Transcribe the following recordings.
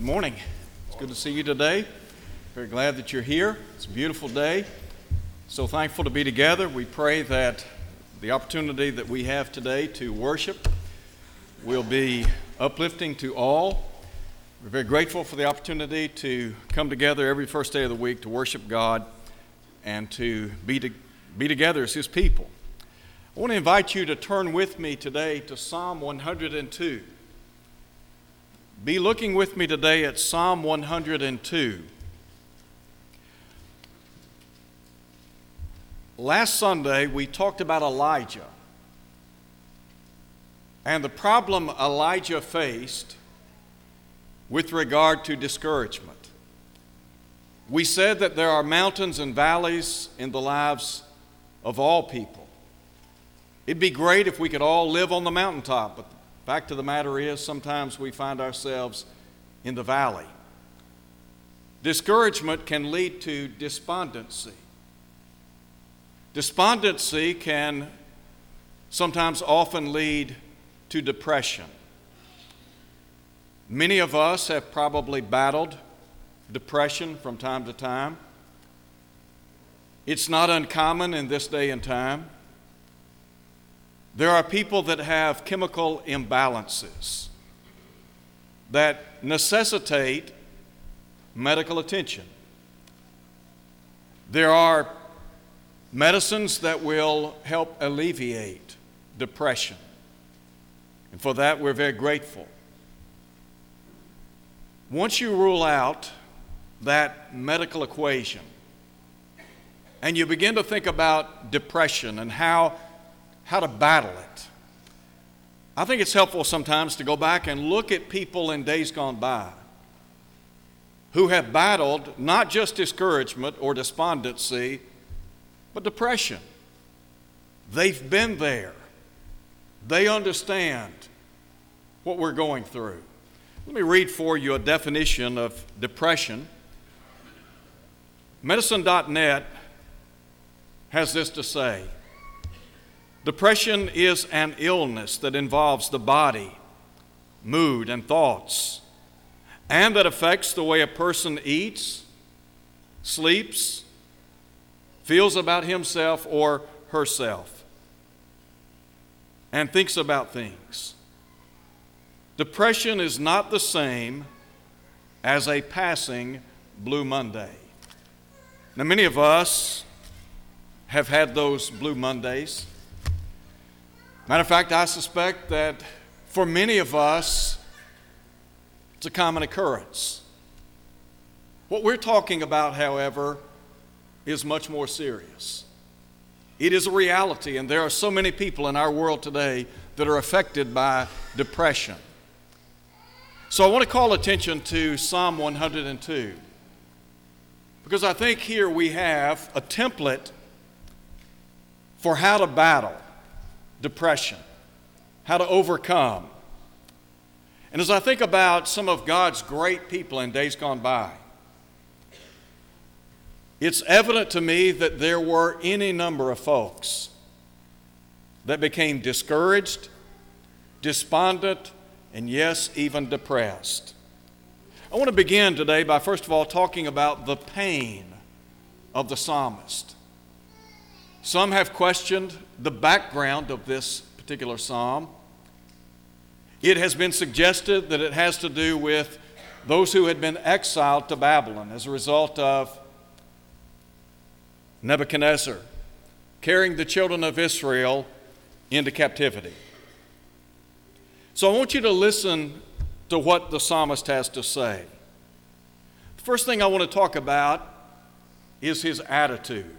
Good morning. It's good to see you today. Very glad that you're here. It's a beautiful day. So thankful to be together. We pray that the opportunity that we have today to worship will be uplifting to all. We're very grateful for the opportunity to come together every first day of the week to worship God and to be, to, be together as His people. I want to invite you to turn with me today to Psalm 102. Be looking with me today at Psalm 102. Last Sunday, we talked about Elijah and the problem Elijah faced with regard to discouragement. We said that there are mountains and valleys in the lives of all people. It'd be great if we could all live on the mountaintop, but Fact of the matter is, sometimes we find ourselves in the valley. Discouragement can lead to despondency. Despondency can sometimes often lead to depression. Many of us have probably battled depression from time to time. It's not uncommon in this day and time. There are people that have chemical imbalances that necessitate medical attention. There are medicines that will help alleviate depression. And for that, we're very grateful. Once you rule out that medical equation and you begin to think about depression and how how to battle it. I think it's helpful sometimes to go back and look at people in days gone by who have battled not just discouragement or despondency, but depression. They've been there, they understand what we're going through. Let me read for you a definition of depression. Medicine.net has this to say Depression is an illness that involves the body, mood, and thoughts, and that affects the way a person eats, sleeps, feels about himself or herself, and thinks about things. Depression is not the same as a passing Blue Monday. Now, many of us have had those Blue Mondays. Matter of fact, I suspect that for many of us, it's a common occurrence. What we're talking about, however, is much more serious. It is a reality, and there are so many people in our world today that are affected by depression. So I want to call attention to Psalm 102 because I think here we have a template for how to battle depression, how to overcome. And as I think about some of God's great people in days gone by, it's evident to me that there were any number of folks that became discouraged, despondent, and yes, even depressed. I want to begin today by first of all talking about the pain of the psalmist. Some have questioned the background of this particular psalm. It has been suggested that it has to do with those who had been exiled to Babylon as a result of Nebuchadnezzar carrying the children of Israel into captivity. So I want you to listen to what the psalmist has to say. The first thing I want to talk about is his attitude.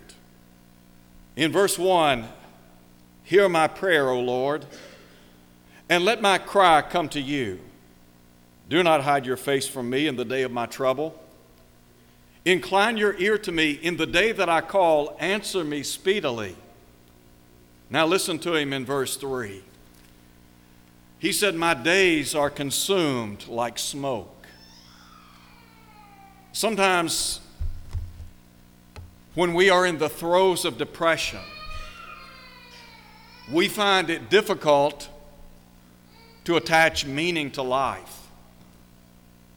In verse 1, hear my prayer, O Lord, and let my cry come to you. Do not hide your face from me in the day of my trouble. Incline your ear to me in the day that I call, answer me speedily. Now listen to him in verse 3. He said, My days are consumed like smoke. Sometimes when we are in the throes of depression, we find it difficult to attach meaning to life.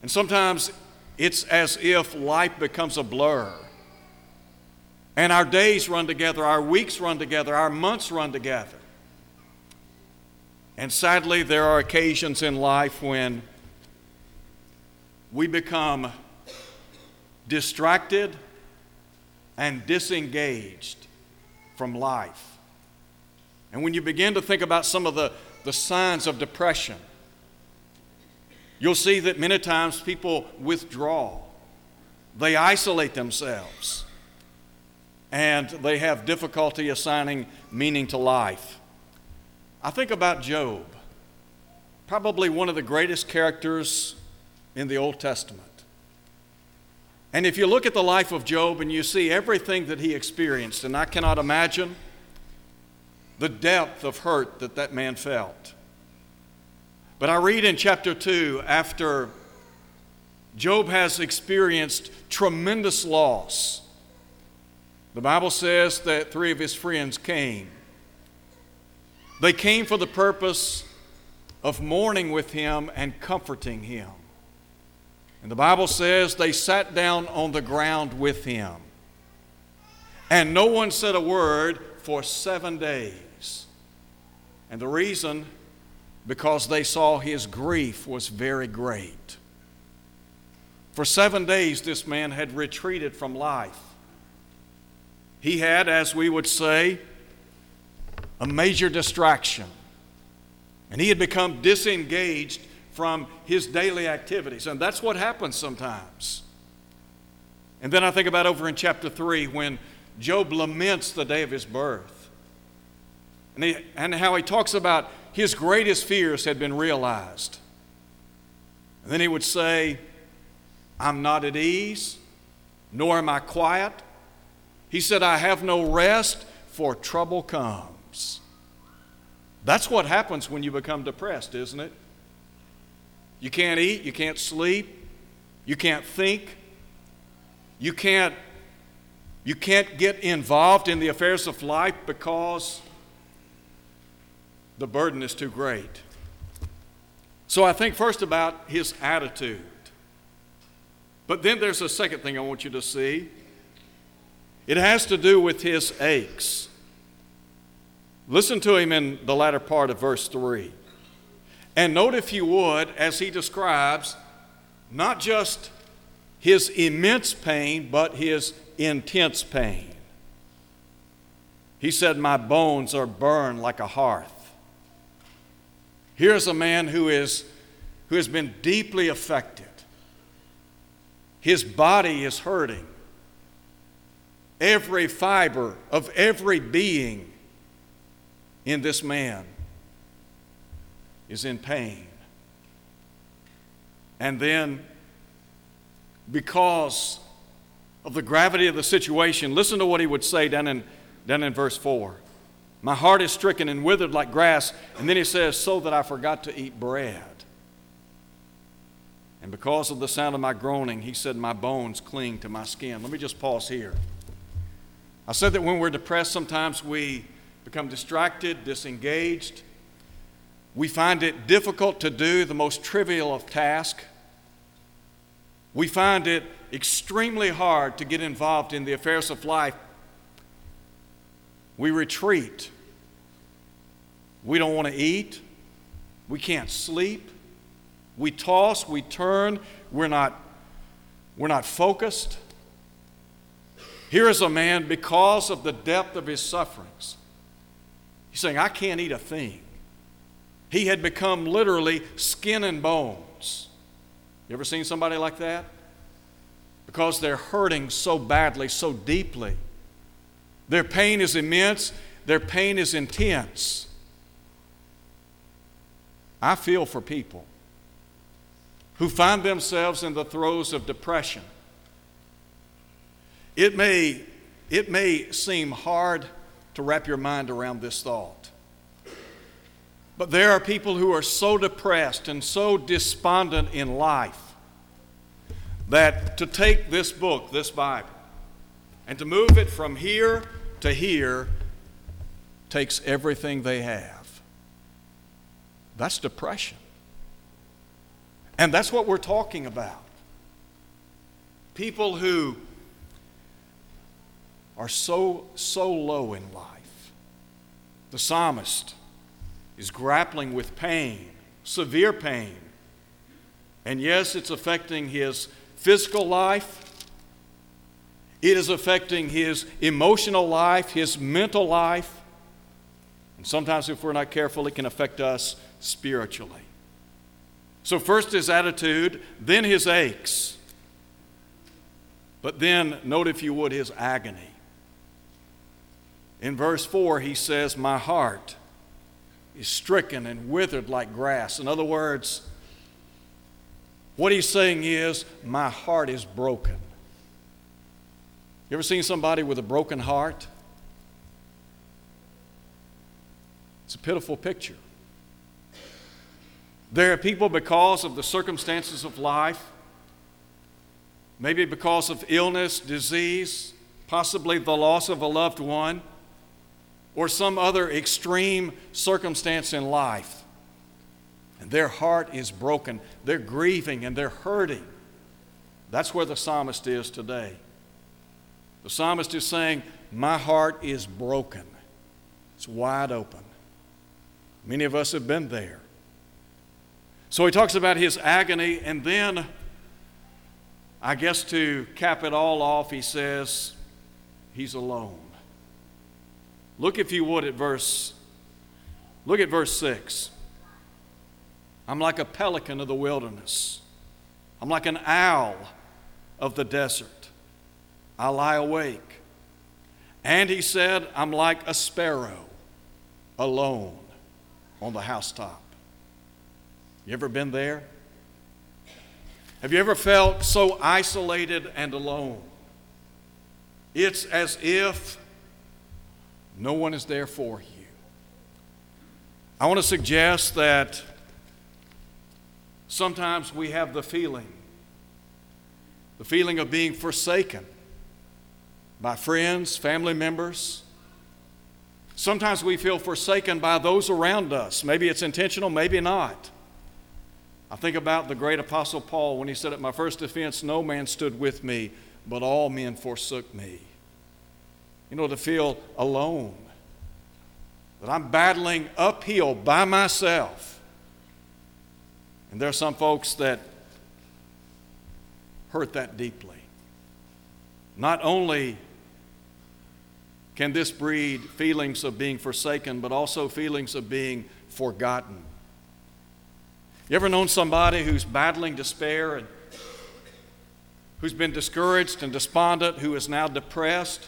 And sometimes it's as if life becomes a blur. And our days run together, our weeks run together, our months run together. And sadly, there are occasions in life when we become distracted and disengaged from life. And when you begin to think about some of the, the signs of depression, you'll see that many times people withdraw, they isolate themselves, and they have difficulty assigning meaning to life. I think about Job, probably one of the greatest characters in the Old Testament. And if you look at the life of Job and you see everything that he experienced, and I cannot imagine the depth of hurt that that man felt. But I read in chapter 2 after Job has experienced tremendous loss, the Bible says that three of his friends came. They came for the purpose of mourning with him and comforting him. And the Bible says they sat down on the ground with him. And no one said a word for seven days. And the reason, because they saw his grief was very great. For seven days, this man had retreated from life. He had, as we would say, a major distraction. And he had become disengaged from his daily activities. And that's what happens sometimes. And then I think about over in chapter 3 when Job laments the day of his birth. And, he, and how he talks about his greatest fears had been realized. And then he would say, I'm not at ease, nor am I quiet. He said, I have no rest, for trouble comes. That's what happens when you become depressed, isn't it? You can't eat, you can't sleep, you can't think, you can't you can't get involved in the affairs of life because the burden is too great. So I think first about his attitude. But then there's a second thing I want you to see. It has to do with his aches. Listen to him in the latter part of verse 3. And note, if you would, as he describes not just his immense pain, but his intense pain. He said, My bones are burned like a hearth. Here's a man who, is, who has been deeply affected. His body is hurting. Every fiber of every being in this man is in pain. And then, because of the gravity of the situation, listen to what he would say down in, down in verse 4. My heart is stricken and withered like grass. And then he says, So that I forgot to eat bread. And because of the sound of my groaning, he said, My bones cling to my skin. Let me just pause here. I said that when we're depressed, sometimes we become distracted, disengaged, we find it difficult to do the most trivial of tasks. We find it extremely hard to get involved in the affairs of life. We retreat. We don't want to eat. We can't sleep. We toss, we turn. We're not, we're not focused. Here is a man, because of the depth of his sufferings, he's saying, I can't eat a thing. He had become literally skin and bones. You ever seen somebody like that? Because they're hurting so badly, so deeply. Their pain is immense, their pain is intense. I feel for people who find themselves in the throes of depression. It may, it may seem hard to wrap your mind around this thought. But there are people who are so depressed and so despondent in life that to take this book, this Bible, and to move it from here to here takes everything they have. That's depression. And that's what we're talking about. People who are so, so low in life. The psalmist is grappling with pain, severe pain. And yes, it's affecting his physical life, it is affecting his emotional life, his mental life. And sometimes, if we're not careful, it can affect us spiritually. So, first his attitude, then his aches. But then, note if you would, his agony. In verse 4, he says, My heart is stricken and withered like grass. In other words, what he's saying is, My heart is broken. You ever seen somebody with a broken heart? It's a pitiful picture. There are people, because of the circumstances of life, maybe because of illness, disease, possibly the loss of a loved one, or some other extreme circumstance in life, and their heart is broken. They're grieving and they're hurting. That's where the psalmist is today. The psalmist is saying, My heart is broken. It's wide open. Many of us have been there. So he talks about his agony, and then, I guess to cap it all off, he says, He's alone. Look, if you would, at verse, look at verse 6. I'm like a pelican of the wilderness. I'm like an owl of the desert. I lie awake. And he said, I'm like a sparrow alone on the housetop. You ever been there? Have you ever felt so isolated and alone? It's as if no one is there for you. I want to suggest that sometimes we have the feeling, the feeling of being forsaken by friends, family members. Sometimes we feel forsaken by those around us. Maybe it's intentional, maybe not. I think about the great apostle Paul when he said, At my first offense, no man stood with me, but all men forsook me. You know, to feel alone, that I'm battling uphill by myself. And there are some folks that hurt that deeply. Not only can this breed feelings of being forsaken, but also feelings of being forgotten. You ever known somebody who's battling despair and who's been discouraged and despondent, who is now depressed?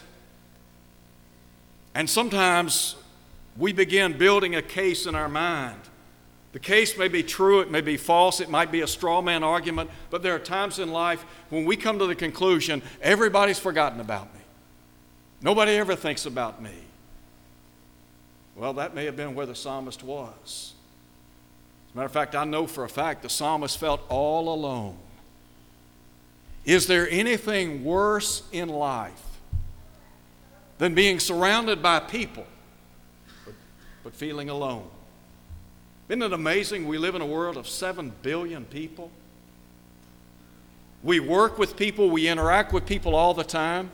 And sometimes we begin building a case in our mind. The case may be true, it may be false, it might be a straw man argument, but there are times in life when we come to the conclusion everybody's forgotten about me. Nobody ever thinks about me. Well, that may have been where the psalmist was. As a matter of fact, I know for a fact the psalmist felt all alone. Is there anything worse in life than being surrounded by people but, but feeling alone? Isn't it amazing we live in a world of 7 billion people? We work with people, we interact with people all the time.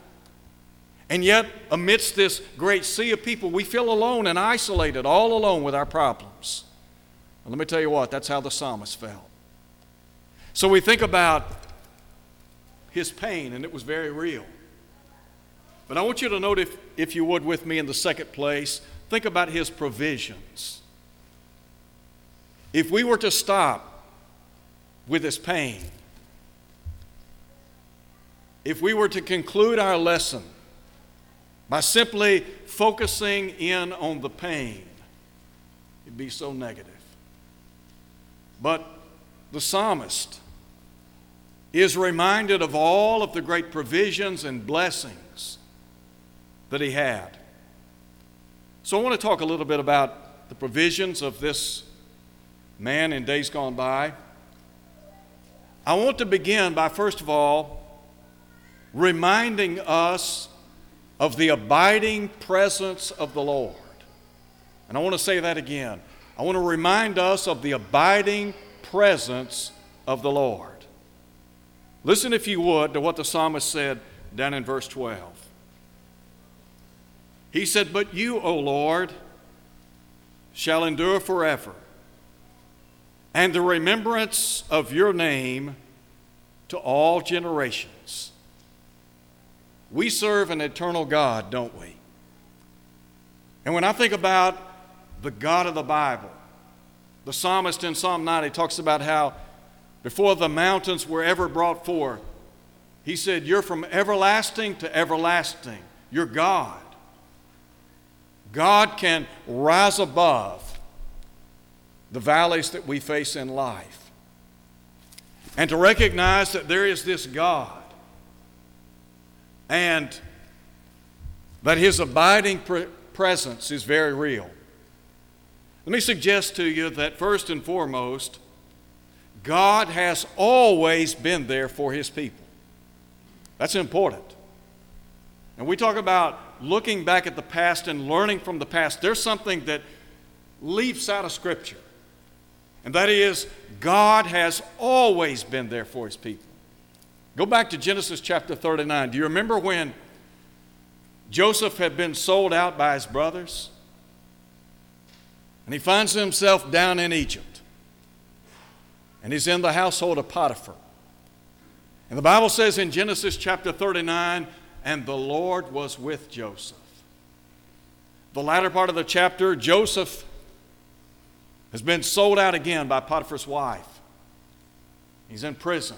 And yet, amidst this great sea of people, we feel alone and isolated, all alone with our problems. And let me tell you what, that's how the psalmist felt. So we think about his pain, and it was very real. But I want you to note, if, if you would, with me in the second place, think about his provisions. If we were to stop with his pain, if we were to conclude our lesson by simply focusing in on the pain, it'd be so negative. But the psalmist is reminded of all of the great provisions and blessings that he had. So I want to talk a little bit about the provisions of this man in days gone by. I want to begin by, first of all, reminding us of the abiding presence of the Lord. And I want to say that again. I want to remind us of the abiding presence of the Lord. Listen, if you would, to what the psalmist said down in verse 12. He said, But you, O Lord, shall endure forever, and the remembrance of your name to all generations. We serve an eternal God, don't we? And when I think about the God of the Bible, the psalmist in Psalm 90 talks about how before the mountains were ever brought forth, he said, You're from everlasting to everlasting. You're God. God can rise above the valleys that we face in life. And to recognize that there is this God and that His abiding pre- presence is very real. Let me suggest to you that first and foremost, God has always been there for His people. That's important. And we talk about looking back at the past and learning from the past. There's something that leaps out of Scripture, and that is God has always been there for His people. Go back to Genesis chapter 39. Do you remember when Joseph had been sold out by his brothers? And he finds himself down in Egypt. And he's in the household of Potiphar. And the Bible says in Genesis chapter 39, and the Lord was with Joseph. The latter part of the chapter, Joseph has been sold out again by Potiphar's wife. He's in prison.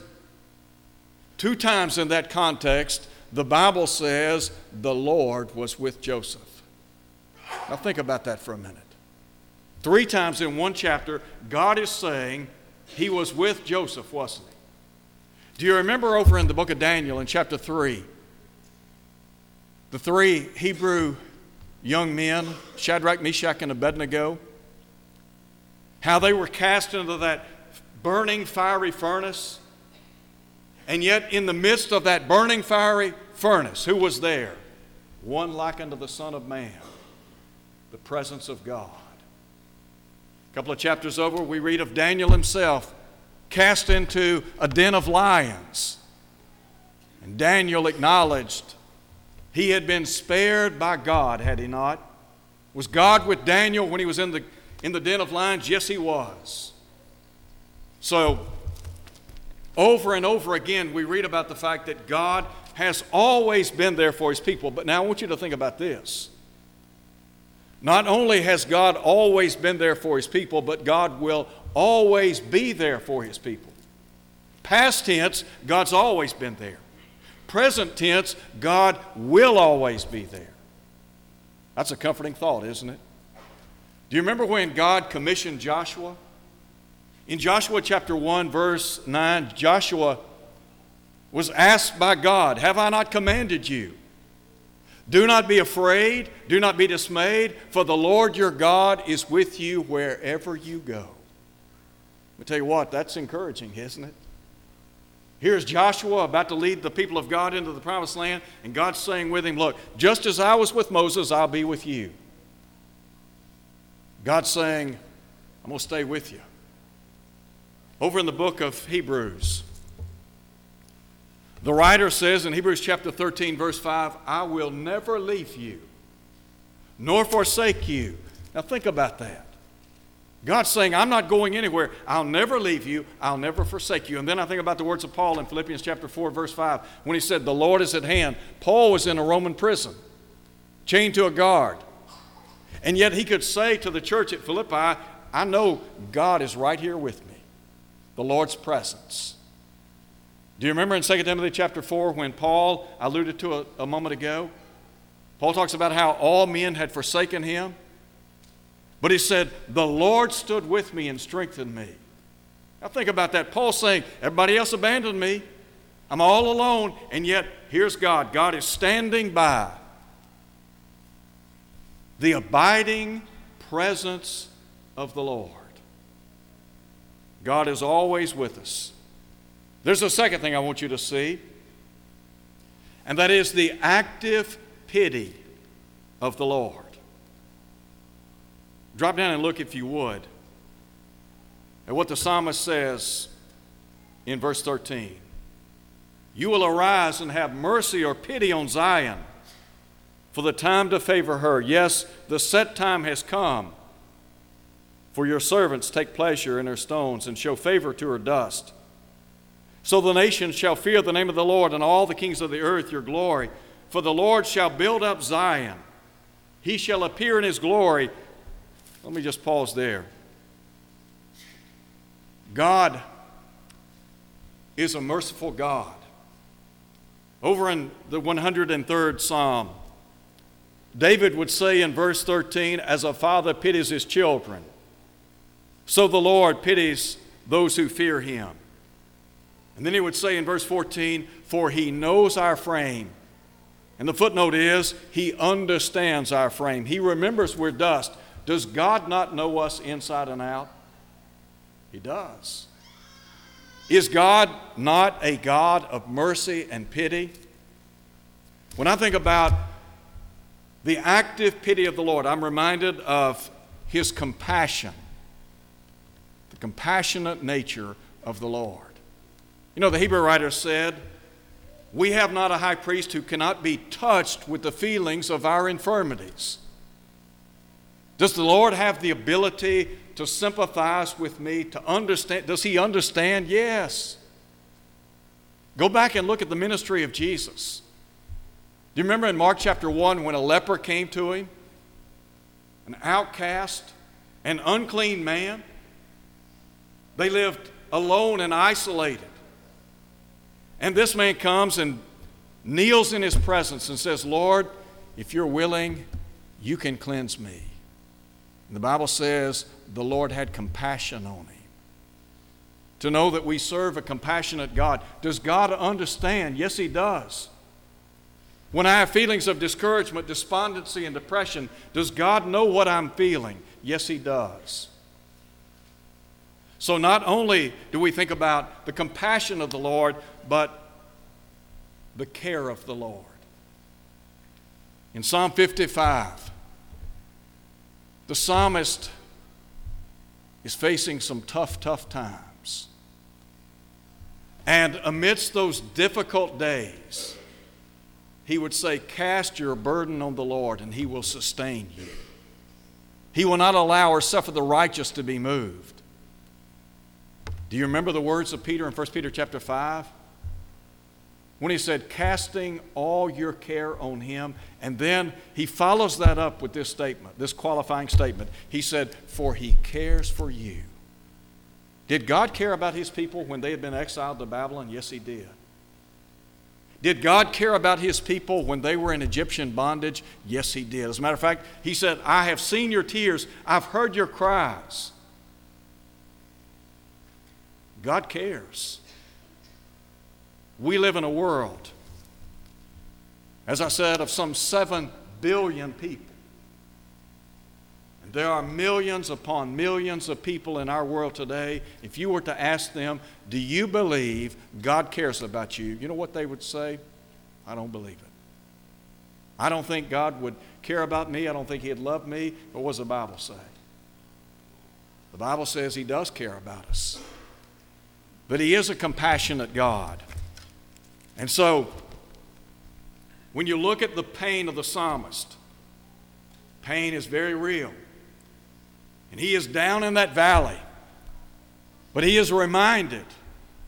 Two times in that context, the Bible says the Lord was with Joseph. Now, think about that for a minute. Three times in one chapter, God is saying he was with Joseph, wasn't he? Do you remember over in the book of Daniel in chapter 3? The three Hebrew young men, Shadrach, Meshach, and Abednego, how they were cast into that burning fiery furnace. And yet, in the midst of that burning fiery furnace, who was there? One like unto the Son of Man, the presence of God. A couple of chapters over, we read of Daniel himself cast into a den of lions. And Daniel acknowledged he had been spared by God, had he not? Was God with Daniel when he was in the, in the den of lions? Yes, he was. So, over and over again, we read about the fact that God has always been there for his people. But now I want you to think about this. Not only has God always been there for his people, but God will always be there for his people. Past tense, God's always been there. Present tense, God will always be there. That's a comforting thought, isn't it? Do you remember when God commissioned Joshua? In Joshua chapter 1, verse 9, Joshua was asked by God, Have I not commanded you? Do not be afraid, do not be dismayed, for the Lord your God is with you wherever you go. Me tell you what, that's encouraging, isn't it? Here's Joshua about to lead the people of God into the promised land, and God's saying with him, Look, just as I was with Moses, I'll be with you. God's saying, I'm going to stay with you. Over in the book of Hebrews, the writer says in Hebrews chapter 13, verse 5, I will never leave you nor forsake you. Now think about that. God's saying, I'm not going anywhere. I'll never leave you. I'll never forsake you. And then I think about the words of Paul in Philippians chapter 4, verse 5, when he said, The Lord is at hand. Paul was in a Roman prison, chained to a guard. And yet he could say to the church at Philippi, I know God is right here with me, the Lord's presence. Do you remember in 2 Timothy chapter 4 when Paul alluded to a, a moment ago? Paul talks about how all men had forsaken him. But he said, The Lord stood with me and strengthened me. Now think about that. Paul saying, Everybody else abandoned me. I'm all alone. And yet, here's God. God is standing by. The abiding presence of the Lord. God is always with us. There's a second thing I want you to see, and that is the active pity of the Lord. Drop down and look, if you would, at what the psalmist says in verse 13. You will arise and have mercy or pity on Zion, for the time to favor her. Yes, the set time has come. For your servants take pleasure in her stones and show favor to her dust. So the nations shall fear the name of the Lord, and all the kings of the earth your glory. For the Lord shall build up Zion, he shall appear in his glory. Let me just pause there. God is a merciful God. Over in the 103rd Psalm, David would say in verse 13, As a father pities his children, so the Lord pities those who fear him. And then he would say in verse 14, For he knows our frame. And the footnote is, He understands our frame. He remembers we're dust. Does God not know us inside and out? He does. Is God not a God of mercy and pity? When I think about the active pity of the Lord, I'm reminded of His compassion, the compassionate nature of the Lord. You know, the Hebrew writer said, We have not a high priest who cannot be touched with the feelings of our infirmities. Does the Lord have the ability to sympathize with me, to understand? Does He understand? Yes. Go back and look at the ministry of Jesus. Do you remember in Mark chapter 1 when a leper came to him? An outcast, an unclean man. They lived alone and isolated. And this man comes and kneels in his presence and says, Lord, if you're willing, you can cleanse me. And the Bible says the Lord had compassion on him. To know that we serve a compassionate God. Does God understand? Yes, He does. When I have feelings of discouragement, despondency, and depression, does God know what I'm feeling? Yes, He does. So not only do we think about the compassion of the Lord, but the care of the Lord. In Psalm 55, the psalmist is facing some tough, tough times. And amidst those difficult days, he would say, Cast your burden on the Lord, and he will sustain you. He will not allow or suffer the righteous to be moved. Do you remember the words of Peter in 1 Peter chapter 5? When he said, casting all your care on him. And then he follows that up with this statement, this qualifying statement. He said, For he cares for you. Did God care about his people when they had been exiled to Babylon? Yes, he did. Did God care about his people when they were in Egyptian bondage? Yes, he did. As a matter of fact, he said, I have seen your tears, I've heard your cries. God cares. We live in a world, as I said, of some 7 billion people. And there are millions upon millions of people in our world today. If you were to ask them, Do you believe God cares about you? You know what they would say? I don't believe it. I don't think God would care about me. I don't think He'd love me. But what does the Bible say? The Bible says He does care about us. But He is a compassionate God. And so, when you look at the pain of the psalmist, pain is very real. And he is down in that valley. But he is reminded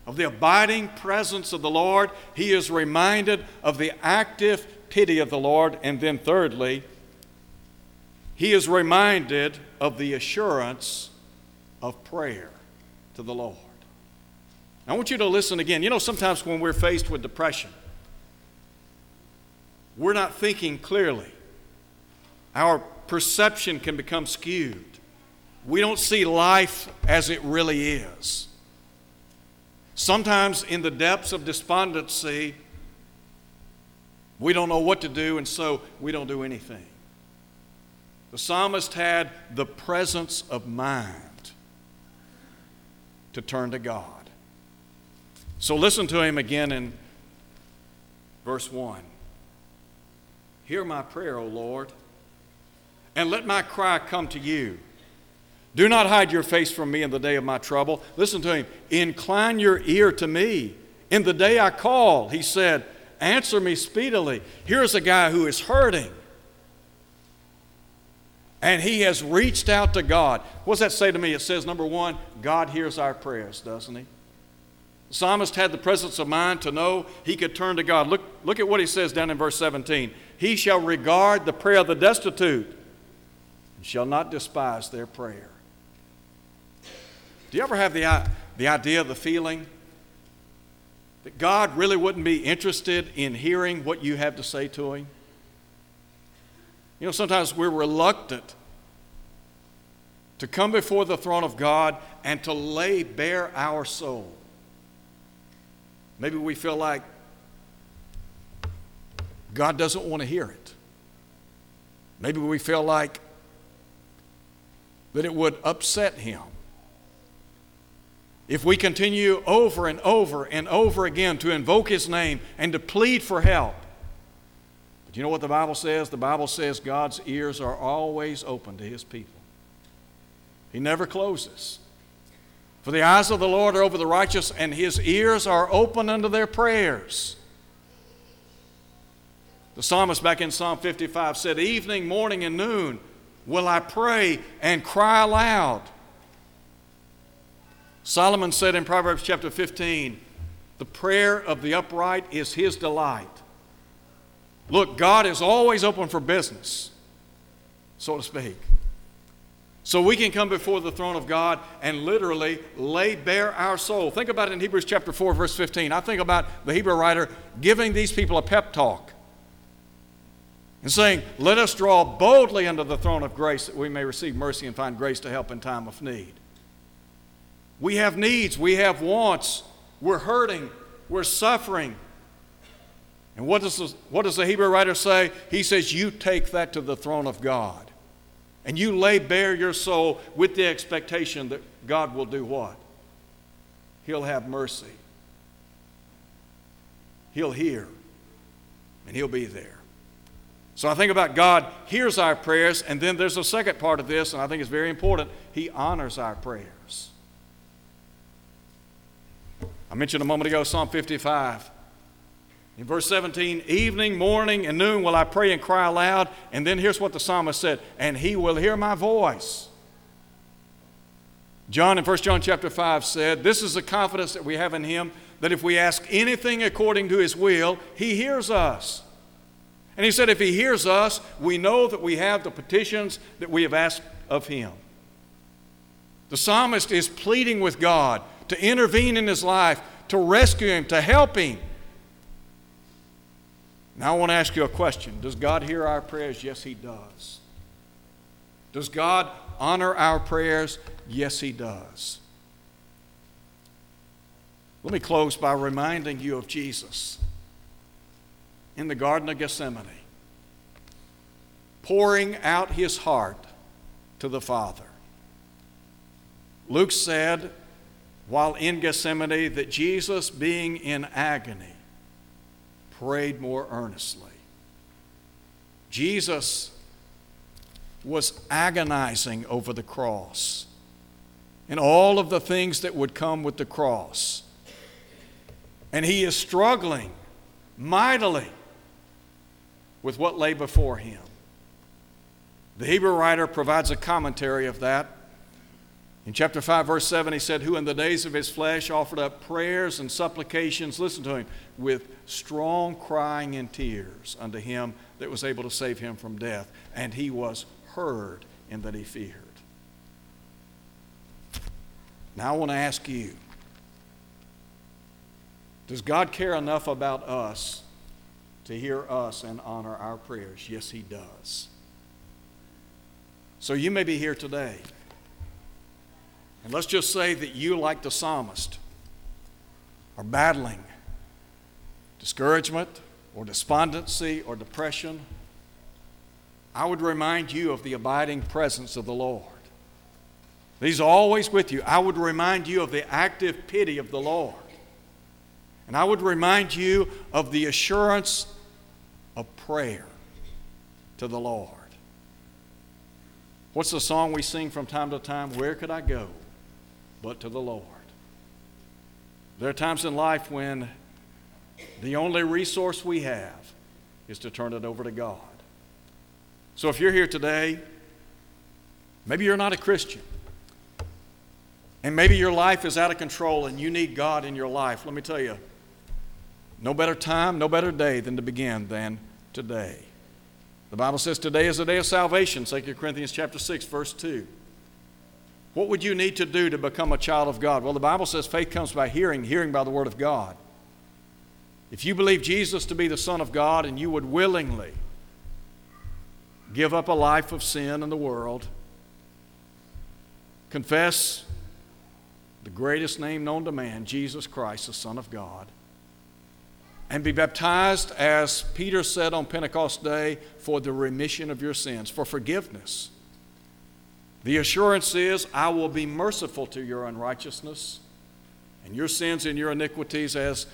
of the abiding presence of the Lord. He is reminded of the active pity of the Lord. And then, thirdly, he is reminded of the assurance of prayer to the Lord. I want you to listen again. You know, sometimes when we're faced with depression, we're not thinking clearly. Our perception can become skewed. We don't see life as it really is. Sometimes, in the depths of despondency, we don't know what to do, and so we don't do anything. The psalmist had the presence of mind to turn to God. So listen to him again in verse 1. Hear my prayer, O Lord, and let my cry come to you. Do not hide your face from me in the day of my trouble. Listen to him. Incline your ear to me. In the day I call, he said, Answer me speedily. Here's a guy who is hurting. And he has reached out to God. What does that say to me? It says, number one, God hears our prayers, doesn't he? The psalmist had the presence of mind to know he could turn to God. Look, look at what he says down in verse 17. He shall regard the prayer of the destitute and shall not despise their prayer. Do you ever have the, the idea, the feeling that God really wouldn't be interested in hearing what you have to say to Him? You know, sometimes we're reluctant to come before the throne of God and to lay bare our soul. Maybe we feel like God doesn't want to hear it. Maybe we feel like that it would upset Him. If we continue over and over and over again to invoke His name and to plead for help, but you know what the Bible says? The Bible says God's ears are always open to His people, He never closes. For the eyes of the Lord are over the righteous, and His ears are open unto their prayers. The psalmist back in Psalm 55 said, Evening, morning, and noon will I pray and cry aloud. Solomon said in Proverbs chapter 15, The prayer of the upright is his delight. Look, God is always open for business, so to speak. So we can come before the throne of God and literally lay bare our soul. Think about it in Hebrews chapter 4, verse 15. I think about the Hebrew writer giving these people a pep talk and saying, Let us draw boldly unto the throne of grace that we may receive mercy and find grace to help in time of need. We have needs, we have wants, we're hurting, we're suffering. And what does, the, what does the Hebrew writer say? He says, You take that to the throne of God. And you lay bare your soul with the expectation that God will do what? He'll have mercy. He'll hear. And He'll be there. So I think about God hears our prayers, and then there's a second part of this, and I think it's very important. He honors our prayers. I mentioned a moment ago Psalm 55. In verse 17, evening, morning, and noon will I pray and cry aloud. And then here's what the psalmist said, and he will hear my voice. John in 1 John chapter 5 said, This is the confidence that we have in him, that if we ask anything according to his will, he hears us. And he said, If he hears us, we know that we have the petitions that we have asked of him. The psalmist is pleading with God to intervene in his life, to rescue him, to help him. Now, I want to ask you a question Does God hear our prayers? Yes, He does. Does God honor our prayers? Yes, He does. Let me close by reminding you of Jesus in the Garden of Gethsemane, pouring out His heart to the Father. Luke said, while in Gethsemane, that Jesus, being in agony, prayed more earnestly. Jesus was agonizing over the cross and all of the things that would come with the cross. And he is struggling mightily with what lay before him. The Hebrew writer provides a commentary of that in chapter 5, verse 7, he said, Who in the days of his flesh offered up prayers and supplications, listen to him, with strong crying and tears unto him that was able to save him from death. And he was heard in that he feared. Now I want to ask you Does God care enough about us to hear us and honor our prayers? Yes, he does. So you may be here today. And let's just say that you, like the psalmist, are battling discouragement or despondency or depression. I would remind you of the abiding presence of the Lord. He's always with you. I would remind you of the active pity of the Lord. And I would remind you of the assurance of prayer to the Lord. What's the song we sing from time to time? Where could I go but to the Lord? There are times in life when the only resource we have is to turn it over to God. So if you're here today, maybe you're not a Christian, and maybe your life is out of control and you need God in your life, let me tell you, no better time, no better day than to begin than today. The Bible says today is the day of salvation, 2 Corinthians chapter 6, verse 2. What would you need to do to become a child of God? Well, the Bible says faith comes by hearing, hearing by the Word of God. If you believe Jesus to be the Son of God and you would willingly give up a life of sin in the world, confess the greatest name known to man, Jesus Christ, the Son of God, and be baptized, as Peter said on Pentecost Day, for the remission of your sins, for forgiveness. The assurance is, I will be merciful to your unrighteousness and your sins and your iniquities, as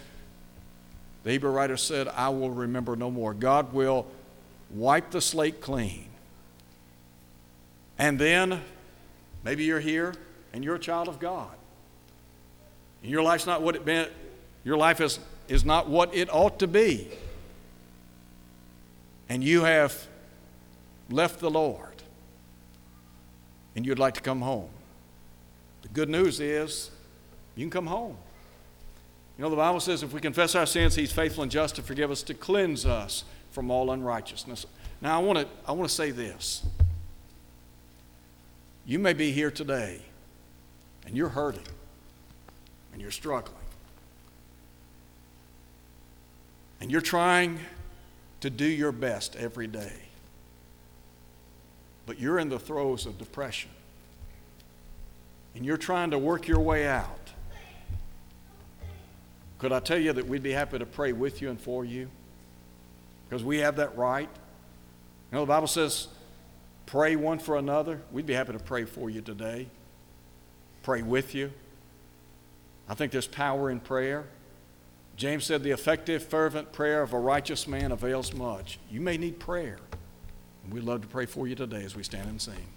the Hebrew writer said, I will remember no more. God will wipe the slate clean. And then maybe you're here and you're a child of God. And your life's not what it been, your life is, is not what it ought to be. And you have left the Lord. And you'd like to come home. The good news is you can come home. You know, the Bible says if we confess our sins, He's faithful and just to forgive us, to cleanse us from all unrighteousness. Now, I want to, I want to say this. You may be here today and you're hurting and you're struggling. And you're trying to do your best every day. But you're in the throes of depression. And you're trying to work your way out. Could I tell you that we'd be happy to pray with you and for you? Because we have that right. You know, the Bible says, pray one for another. We'd be happy to pray for you today, pray with you. I think there's power in prayer. James said, the effective, fervent prayer of a righteous man avails much. You may need prayer. And we'd love to pray for you today as we stand and sing.